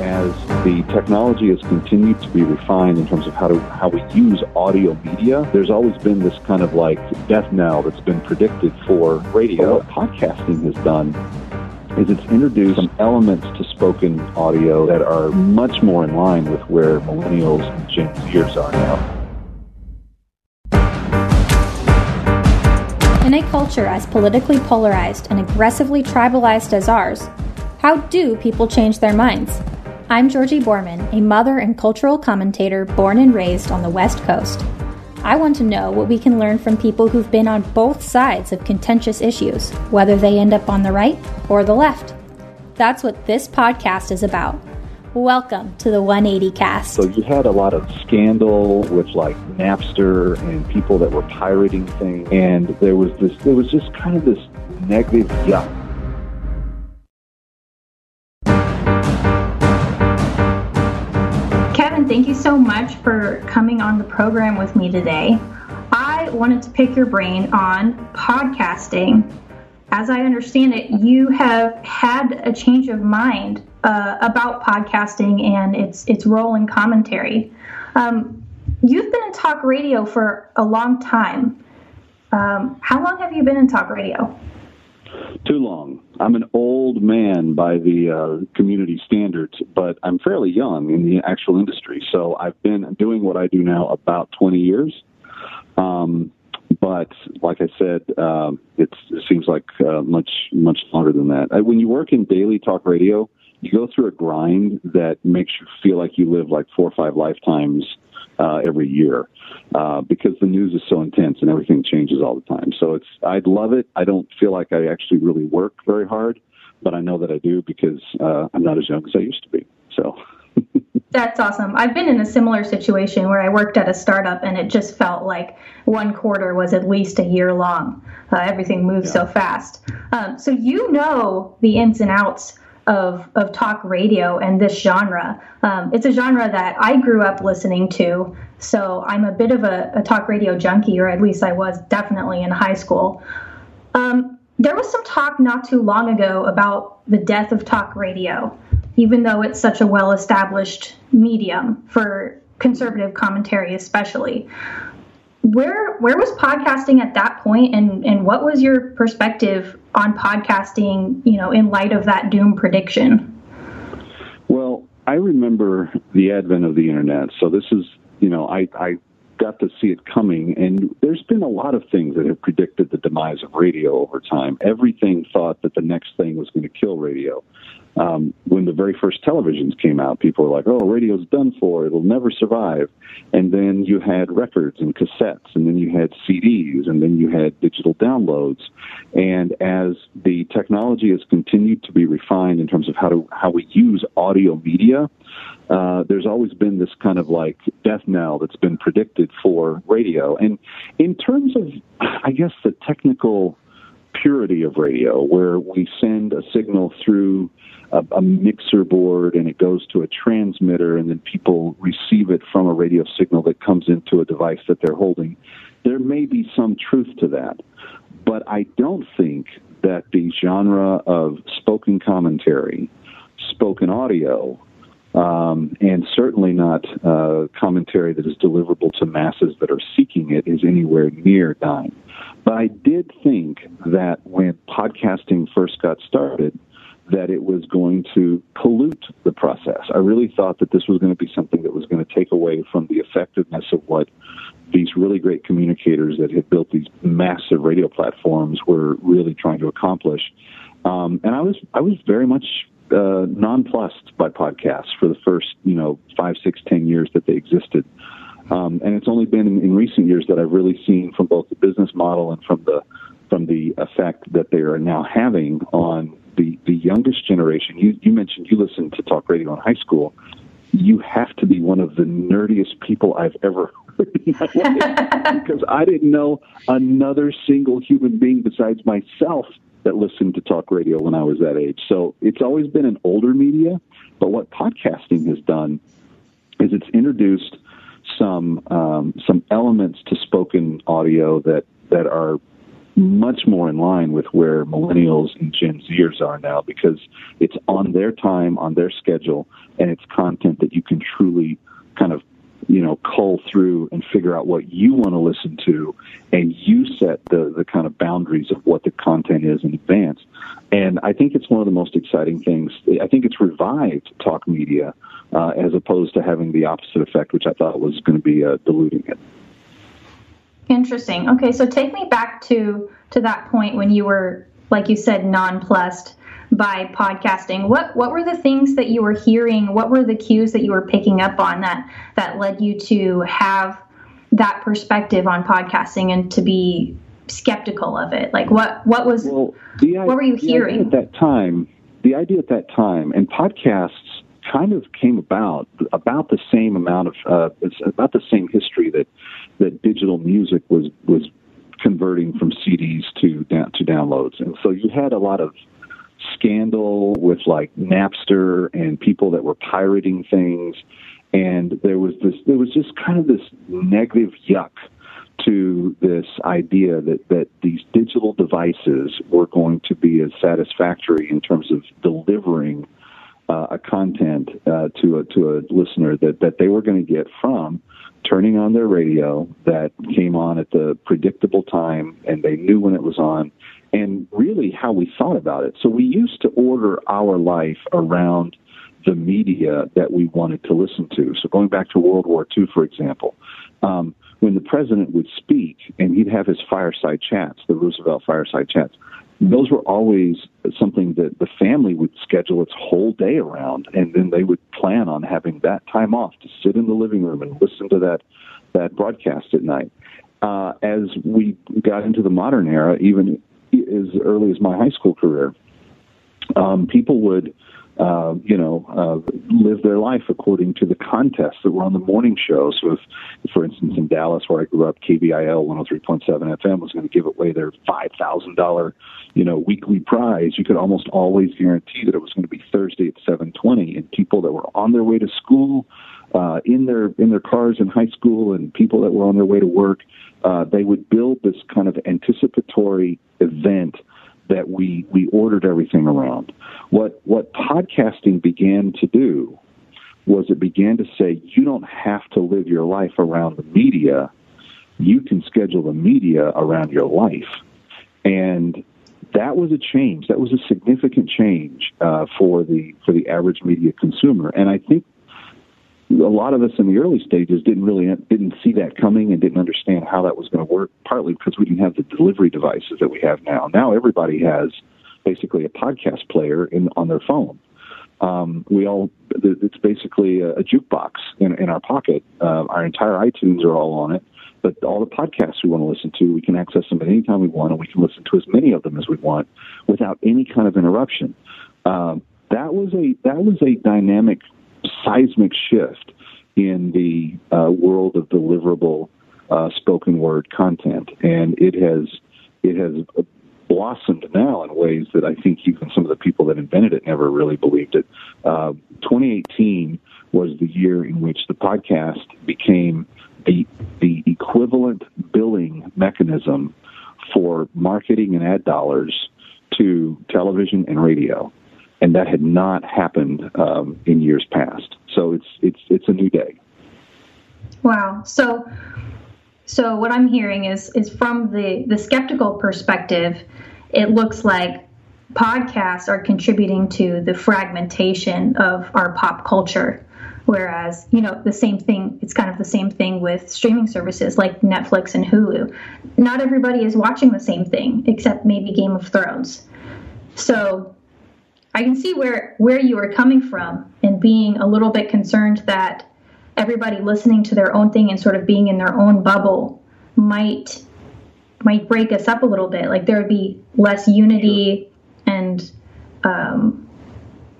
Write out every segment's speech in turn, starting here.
as the technology has continued to be refined in terms of how to how we use audio media, there's always been this kind of like death knell that's been predicted for radio. What podcasting has done is it's introduced some elements to spoken audio that are much more in line with where millennials and Gen Zers are now. In a culture as politically polarized and aggressively tribalized as ours, how do people change their minds? I'm Georgie Borman, a mother and cultural commentator born and raised on the West Coast. I want to know what we can learn from people who've been on both sides of contentious issues, whether they end up on the right or the left. That's what this podcast is about. Welcome to the 180 cast. So you had a lot of scandal with like Napster and people that were pirating things, and there was this. There was just kind of this negative yuck much for coming on the program with me today. I wanted to pick your brain on podcasting. As I understand it, you have had a change of mind uh, about podcasting and its its role in commentary. Um, you've been in talk radio for a long time. Um, how long have you been in talk radio? Too long. I'm an old man by the uh, community standards, but I'm fairly young in the actual industry. So I've been doing what I do now about 20 years. Um, but like I said, uh, it seems like uh, much much longer than that. Uh, when you work in daily talk radio, you go through a grind that makes you feel like you live like four or five lifetimes uh, every year uh, because the news is so intense and everything changes all the time. So it's I'd love it. I don't feel like I actually really work very hard, but I know that I do because uh, I'm not as young as I used to be. So. That's awesome. I've been in a similar situation where I worked at a startup and it just felt like one quarter was at least a year long. Uh, everything moves yeah. so fast. Um, so you know the ins and outs of, of talk radio and this genre. Um, it's a genre that I grew up listening to, so I'm a bit of a, a talk radio junkie, or at least I was definitely in high school. Um, there was some talk not too long ago about the death of talk radio, even though it's such a well established medium for conservative commentary, especially where where was podcasting at that point and and what was your perspective on podcasting you know in light of that doom prediction? Well i remember the advent of the internet so this is you know i i got to see it coming and there's been a lot of things that have predicted the demise of radio over time. Everything thought that the next thing was going to kill radio um, when the very first televisions came out, people were like, "Oh, radio's done for; it'll never survive." And then you had records and cassettes, and then you had CDs, and then you had digital downloads. And as the technology has continued to be refined in terms of how to how we use audio media, uh, there's always been this kind of like death knell that's been predicted for radio. And in terms of, I guess, the technical purity of radio, where we send a signal through a, a, mixer board and it goes to a transmitter and then people receive it from a radio signal that comes into a device that they're holding. There may be some truth to that, but I don't think that the genre of spoken commentary, spoken audio, um, and certainly not uh, commentary that is deliverable to masses that are seeking it is anywhere near dying. But I did think that when podcasting first got started, that it was going to pollute the process. I really thought that this was going to be something that was going to take away from the effectiveness of what these really great communicators that had built these massive radio platforms were really trying to accomplish. Um, and I was I was very much uh, nonplussed by podcasts for the first you know five, six, ten years that they existed. Um, and it's only been in, in recent years that I've really seen from both the business model and from the from the effect that they are now having on the the youngest generation, you, you mentioned you listened to talk radio in high school. You have to be one of the nerdiest people I've ever heard in my life because I didn't know another single human being besides myself that listened to talk radio when I was that age. So it's always been an older media, but what podcasting has done is it's introduced some um, some elements to spoken audio that that are much more in line with where millennials and Gen Zers are now because it's on their time, on their schedule, and it's content that you can truly kind of you know cull through and figure out what you want to listen to and you set the the kind of boundaries of what the content is in advance. And i think it's one of the most exciting things. I think it's revived talk media uh, as opposed to having the opposite effect which i thought was going to be uh, diluting it interesting okay so take me back to to that point when you were like you said nonplussed by podcasting. What what were the things that you were hearing? What were the cues that you were picking up on that that led you to have that perspective on podcasting and to be skeptical of it? Like what what was well, the, what were you hearing at that time? The idea at that time and podcasts kind of came about about the same amount of uh, it's about the same history that that digital music was was converting from CDs to down to downloads, and so you had a lot of scandal with like Napster and people that were pirating things. And there was this, there was just kind of this negative yuck to this idea that, that these digital devices were going to be as satisfactory in terms of delivering uh, a content uh, to a to a listener that that they were going to get from turning on their radio that came on at the predictable time and they knew when it was on and really how we thought about it. So we used to order our life around the media that we wanted to listen to. So going back to World War II, for example, um, when the president would speak and he'd have his fireside chats, the Roosevelt fireside chats, those were always something that the family would schedule its whole day around, and then they would plan on having that time off to sit in the living room and listen to that that broadcast at night. Uh, as we got into the modern era, even as early as my high school career, um, people would, uh, you know, uh, live their life according to the contests that were on the morning shows. So, if, for instance, in Dallas, where I grew up, KVIL 103.7 FM was going to give away their five thousand dollar, you know, weekly prize. You could almost always guarantee that it was going to be Thursday at 7:20, and people that were on their way to school. Uh, in their in their cars in high school and people that were on their way to work, uh, they would build this kind of anticipatory event that we we ordered everything around. What what podcasting began to do was it began to say you don't have to live your life around the media. You can schedule the media around your life, and that was a change. That was a significant change uh, for the for the average media consumer. And I think a lot of us in the early stages didn't really didn't see that coming and didn't understand how that was going to work. Partly because we didn't have the delivery devices that we have now. Now everybody has basically a podcast player in on their phone. Um, we all it's basically a, a jukebox in, in our pocket. Uh, our entire iTunes are all on it, but all the podcasts we want to listen to, we can access them at any time we want, and we can listen to as many of them as we want without any kind of interruption. Um, that was a that was a dynamic seismic shift in the uh, world of deliverable uh, spoken word content, and it has it has blossomed now in ways that I think even some of the people that invented it never really believed it. Uh, 2018 was the year in which the podcast became the the equivalent billing mechanism for marketing and ad dollars to television and radio and that had not happened um, in years past. So it's it's it's a new day. Wow. So so what I'm hearing is is from the the skeptical perspective, it looks like podcasts are contributing to the fragmentation of our pop culture whereas you know the same thing it's kind of the same thing with streaming services like netflix and hulu not everybody is watching the same thing except maybe game of thrones so I can see where where you are coming from and being a little bit concerned that everybody listening to their own thing and sort of being in their own bubble might might break us up a little bit. Like there would be less unity and um,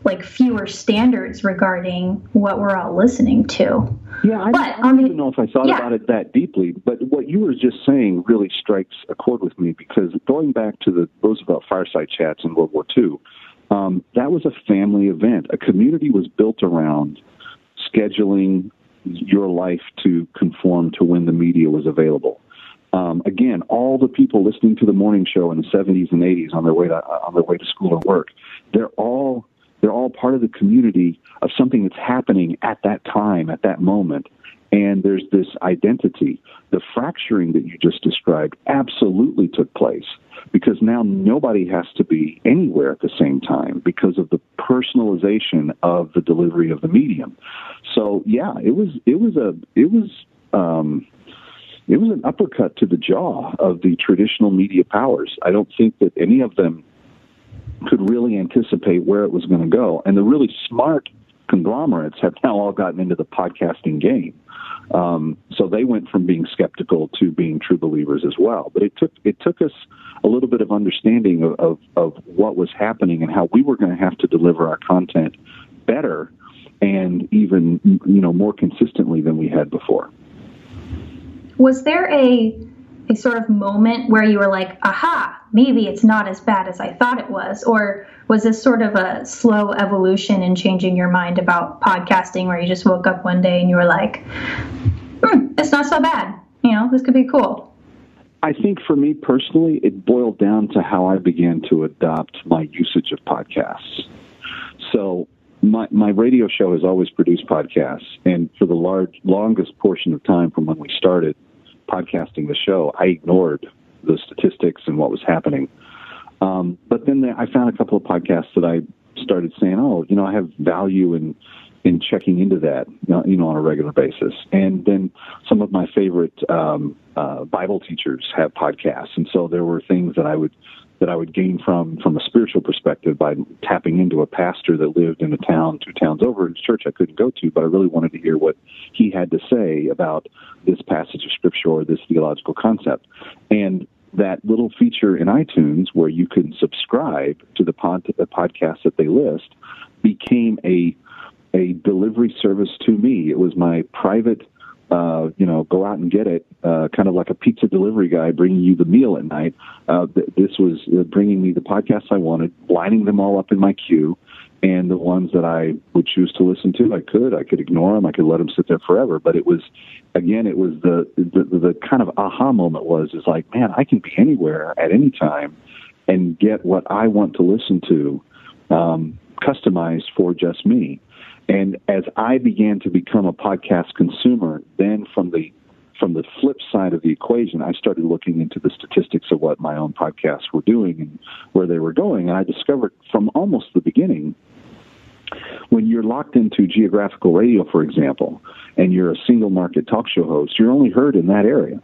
like fewer standards regarding what we're all listening to. Yeah, I, but I don't even know if I thought yeah. about it that deeply. But what you were just saying really strikes a chord with me because going back to the Roosevelt fireside chats in World War II, um, that was a family event. A community was built around scheduling your life to conform to when the media was available. Um, again, all the people listening to the morning show in the 70s and 80s on their way to on their way to school or work, they're all they're all part of the community of something that's happening at that time, at that moment. And there's this identity. The fracturing that you just described absolutely took place because now nobody has to be anywhere at the same time because of the personalization of the delivery of the medium. So yeah, it was it was a it was um, it was an uppercut to the jaw of the traditional media powers. I don't think that any of them could really anticipate where it was going to go. And the really smart conglomerates have now all gotten into the podcasting game. Um, so they went from being skeptical to being true believers as well. But it took it took us a little bit of understanding of, of, of what was happening and how we were going to have to deliver our content better and even you know more consistently than we had before. Was there a a sort of moment where you were like, aha, maybe it's not as bad as I thought it was? Or was this sort of a slow evolution in changing your mind about podcasting where you just woke up one day and you were like, hmm, it's not so bad? You know, this could be cool. I think for me personally, it boiled down to how I began to adopt my usage of podcasts. So my my radio show has always produced podcasts, and for the large longest portion of time from when we started, podcasting the show, I ignored the statistics and what was happening. Um, but then I found a couple of podcasts that I started saying, oh, you know, I have value in in checking into that, you know, on a regular basis. And then some of my favorite um, uh, Bible teachers have podcasts, and so there were things that I would that I would gain from from a spiritual perspective by tapping into a pastor that lived in a town two towns over in a church I couldn't go to, but I really wanted to hear what he had to say about this passage of scripture or this theological concept. And that little feature in iTunes where you can subscribe to the, pod, the podcast that they list became a a delivery service to me. It was my private uh, you know, go out and get it, uh, kind of like a pizza delivery guy bringing you the meal at night. Uh, th- this was uh, bringing me the podcasts I wanted, lining them all up in my queue, and the ones that I would choose to listen to, I could. I could ignore them. I could let them sit there forever. But it was, again, it was the the, the kind of aha moment was is like, man, I can be anywhere at any time and get what I want to listen to, um, customized for just me. And as I began to become a podcast consumer, then from the from the flip side of the equation, I started looking into the statistics of what my own podcasts were doing and where they were going. And I discovered from almost the beginning, when you're locked into geographical radio, for example, and you're a single market talk show host, you're only heard in that area.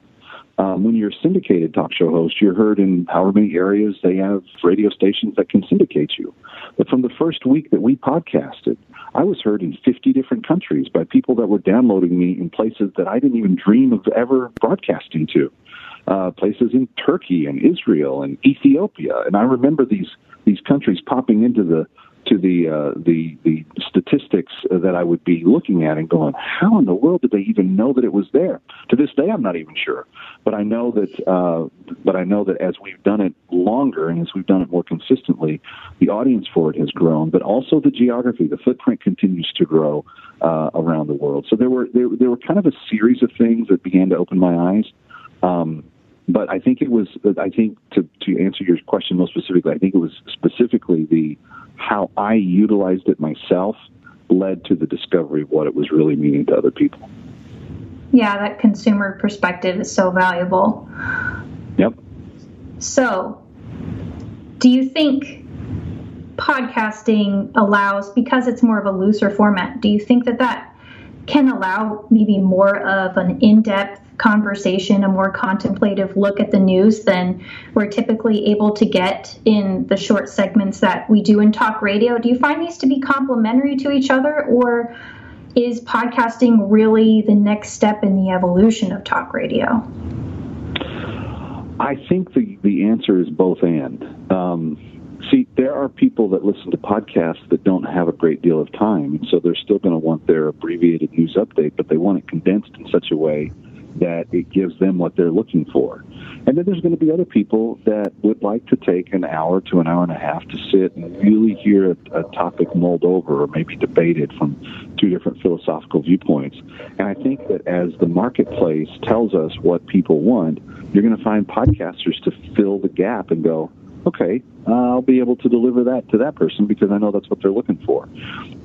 Um, when you're a syndicated talk show host, you're heard in however many areas they have radio stations that can syndicate you. But from the first week that we podcasted, I was heard in 50 different countries by people that were downloading me in places that I didn't even dream of ever broadcasting to. Uh, places in Turkey and Israel and Ethiopia, and I remember these these countries popping into the to the uh, the the statistics that I would be looking at and going, how in the world did they even know that it was there? To this day, I'm not even sure. But I know that uh, but I know that as we've done it longer and as we've done it more consistently, the audience for it has grown. But also the geography, the footprint continues to grow uh, around the world. So there were there, there were kind of a series of things that began to open my eyes. Um, but I think it was I think to to answer your question most specifically, I think it was specifically the how I utilized it myself led to the discovery of what it was really meaning to other people. Yeah, that consumer perspective is so valuable. Yep. So, do you think podcasting allows, because it's more of a looser format, do you think that that can allow maybe more of an in depth conversation, a more contemplative look at the news than we're typically able to get in the short segments that we do in talk radio. Do you find these to be complementary to each other, or is podcasting really the next step in the evolution of talk radio? I think the, the answer is both and. Um, See, there are people that listen to podcasts that don't have a great deal of time, so they're still going to want their abbreviated news update, but they want it condensed in such a way that it gives them what they're looking for. And then there's going to be other people that would like to take an hour to an hour and a half to sit and really hear a, a topic mulled over or maybe debated from two different philosophical viewpoints. And I think that as the marketplace tells us what people want, you're going to find podcasters to fill the gap and go, okay, uh, I'll be able to deliver that to that person because I know that's what they're looking for.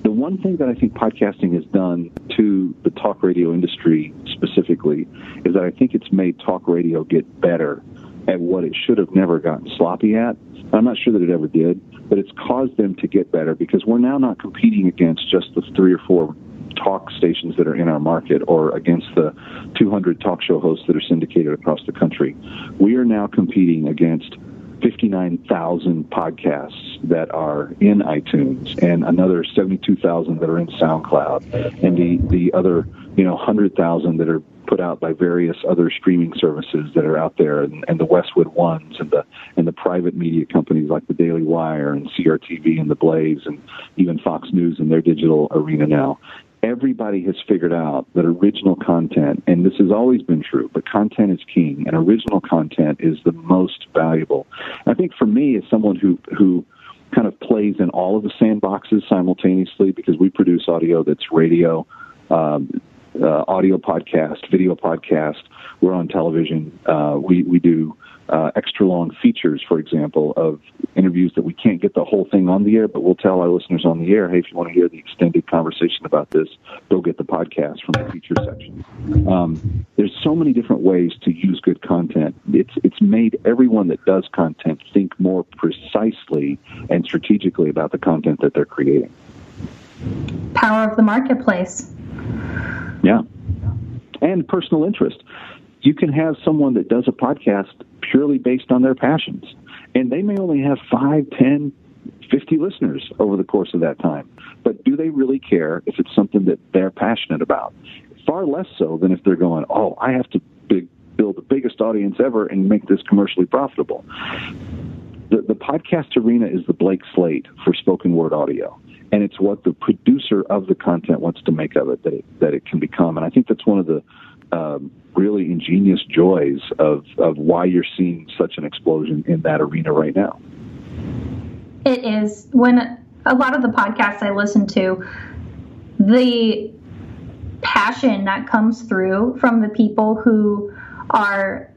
The one thing that I think podcasting has done to the talk radio industry specifically is that I think it's made talk radio get better at what it should have never gotten sloppy at. I'm not sure that it ever did, but it's caused them to get better because we're now not competing against just the three or four talk stations that are in our market or against the 200 talk show hosts that are syndicated across the country. We are now competing against 59,000 podcasts that are in iTunes and another 72,000 that are in SoundCloud and the, the other, you know, 100,000 that are put out by various other streaming services that are out there and, and the Westwood Ones and the, and the private media companies like the Daily Wire and CRTV and the Blaze and even Fox News in their digital arena now everybody has figured out that original content, and this has always been true, but content is king, and original content is the most valuable. I think for me, as someone who who kind of plays in all of the sandboxes simultaneously, because we produce audio that's radio, um, uh, audio podcast, video podcast. We're on television. Uh, we we do uh, extra long features, for example, of interviews that we can't get the whole thing on the air, but we'll tell our listeners on the air, hey, if you want to hear the extended conversation about this, go get the podcast from the feature section. Um, there's so many different ways to use good content. It's it's made everyone that does content think more precisely and strategically about the content that they're creating. Power of the marketplace. Yeah. And personal interest. You can have someone that does a podcast purely based on their passions. And they may only have 5, 10, 50 listeners over the course of that time. But do they really care if it's something that they're passionate about? Far less so than if they're going, oh, I have to big, build the biggest audience ever and make this commercially profitable. The, the podcast arena is the Blake slate for spoken word audio. And it's what the producer of the content wants to make of it that it, that it can become. And I think that's one of the um, really ingenious joys of, of why you're seeing such an explosion in that arena right now. It is. When a lot of the podcasts I listen to, the passion that comes through from the people who are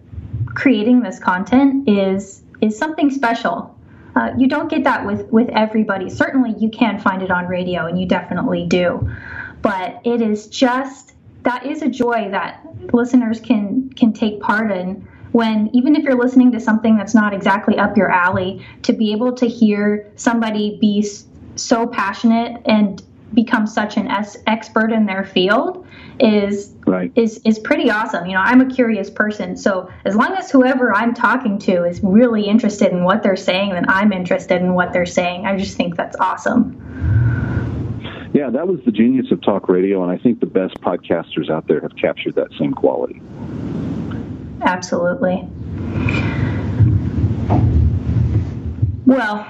creating this content is is something special. Uh, you don't get that with with everybody. Certainly, you can find it on radio, and you definitely do. But it is just that is a joy that listeners can can take part in when even if you're listening to something that's not exactly up your alley to be able to hear somebody be so passionate and become such an expert in their field is right. is is pretty awesome. You know, I'm a curious person, so as long as whoever I'm talking to is really interested in what they're saying, then I'm interested in what they're saying. I just think that's awesome. Yeah, that was the genius of talk radio, and I think the best podcasters out there have captured that same quality. Absolutely. Well,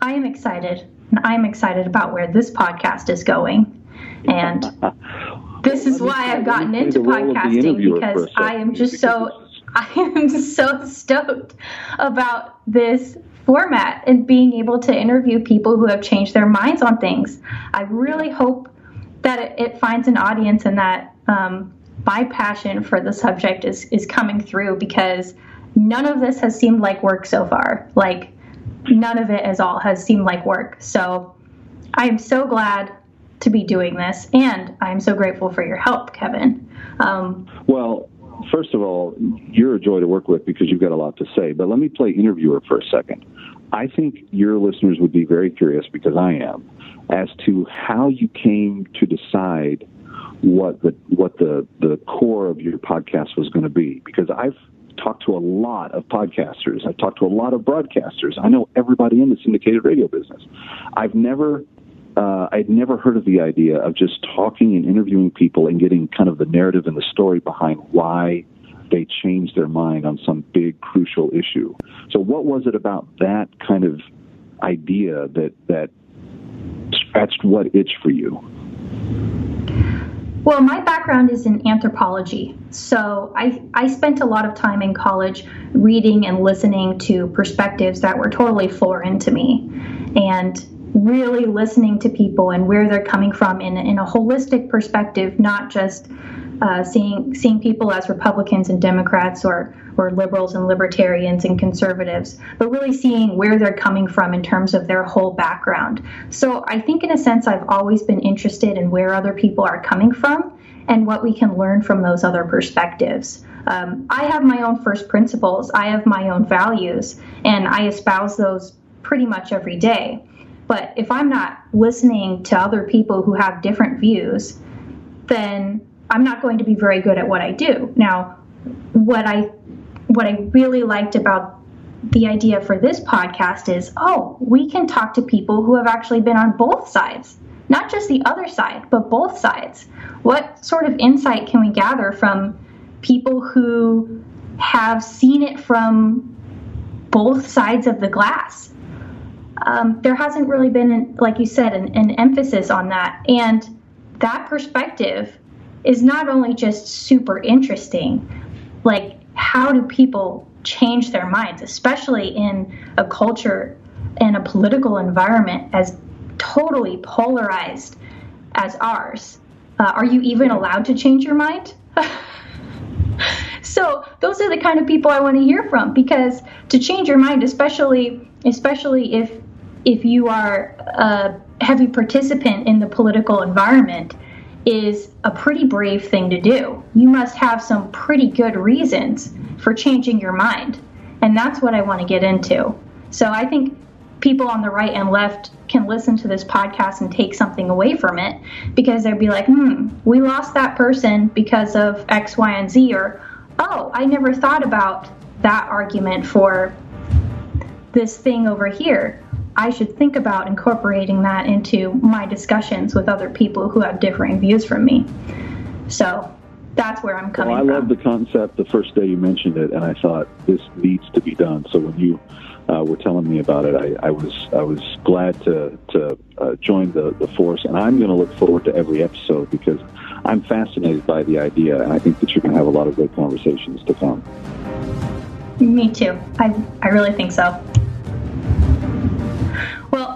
I am excited. And I'm excited about where this podcast is going. And this is why I've gotten into podcasting because I am just so I am so stoked about this format and being able to interview people who have changed their minds on things. I really hope that it, it finds an audience and that um, my passion for the subject is, is coming through because none of this has seemed like work so far. Like, none of it at all has seemed like work. So, I am so glad to be doing this, and I am so grateful for your help, Kevin. Um, well, first of all, you're a joy to work with because you've got a lot to say. But let me play interviewer for a second. I think your listeners would be very curious because I am as to how you came to decide what the what the the core of your podcast was going to be because I've talked to a lot of podcasters. I've talked to a lot of broadcasters. I know everybody in the syndicated radio business. I've never uh, I'd never heard of the idea of just talking and interviewing people and getting kind of the narrative and the story behind why they changed their mind on some big crucial issue. So, what was it about that kind of idea that that scratched what itch for you? Well, my background is in anthropology. So I, I spent a lot of time in college reading and listening to perspectives that were totally foreign to me. And really listening to people and where they're coming from in, in a holistic perspective, not just uh, seeing seeing people as Republicans and Democrats or or liberals and libertarians and conservatives, but really seeing where they're coming from in terms of their whole background. So I think, in a sense, I've always been interested in where other people are coming from and what we can learn from those other perspectives. Um, I have my own first principles, I have my own values, and I espouse those pretty much every day. But if I'm not listening to other people who have different views, then I'm not going to be very good at what I do. Now, what I what I really liked about the idea for this podcast is, oh, we can talk to people who have actually been on both sides, not just the other side, but both sides. What sort of insight can we gather from people who have seen it from both sides of the glass? Um, there hasn't really been, like you said, an, an emphasis on that. And that perspective is not only just super interesting, like, how do people change their minds, especially in a culture and a political environment as totally polarized as ours? Uh, are you even allowed to change your mind? so those are the kind of people I want to hear from because to change your mind, especially especially if if you are a heavy participant in the political environment, is a pretty brave thing to do. You must have some pretty good reasons for changing your mind. And that's what I want to get into. So I think people on the right and left can listen to this podcast and take something away from it because they'd be like, hmm, we lost that person because of X, Y, and Z, or oh, I never thought about that argument for this thing over here. I should think about incorporating that into my discussions with other people who have differing views from me. So that's where I'm coming well, I from. love the concept the first day you mentioned it, and I thought this needs to be done. So when you uh, were telling me about it, I, I was I was glad to to uh, join the the force, and I'm going to look forward to every episode because I'm fascinated by the idea, and I think that you're going to have a lot of great conversations to come. Me too. I I really think so.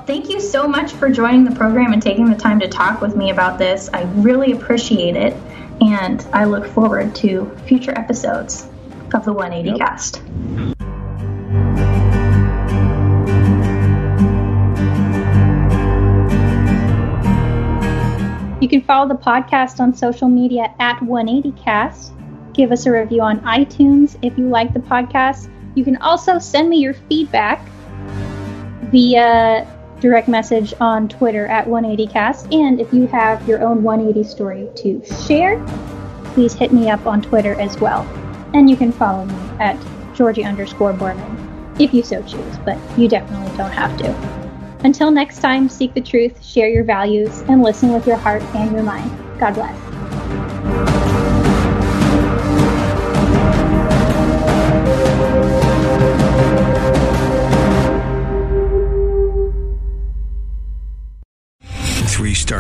Well, thank you so much for joining the program and taking the time to talk with me about this. I really appreciate it, and I look forward to future episodes of the 180 yep. cast. You can follow the podcast on social media at 180cast. Give us a review on iTunes if you like the podcast. You can also send me your feedback via direct message on Twitter at 180cast. And if you have your own 180 story to share, please hit me up on Twitter as well. And you can follow me at Georgie underscore Borman if you so choose, but you definitely don't have to. Until next time, seek the truth, share your values, and listen with your heart and your mind. God bless.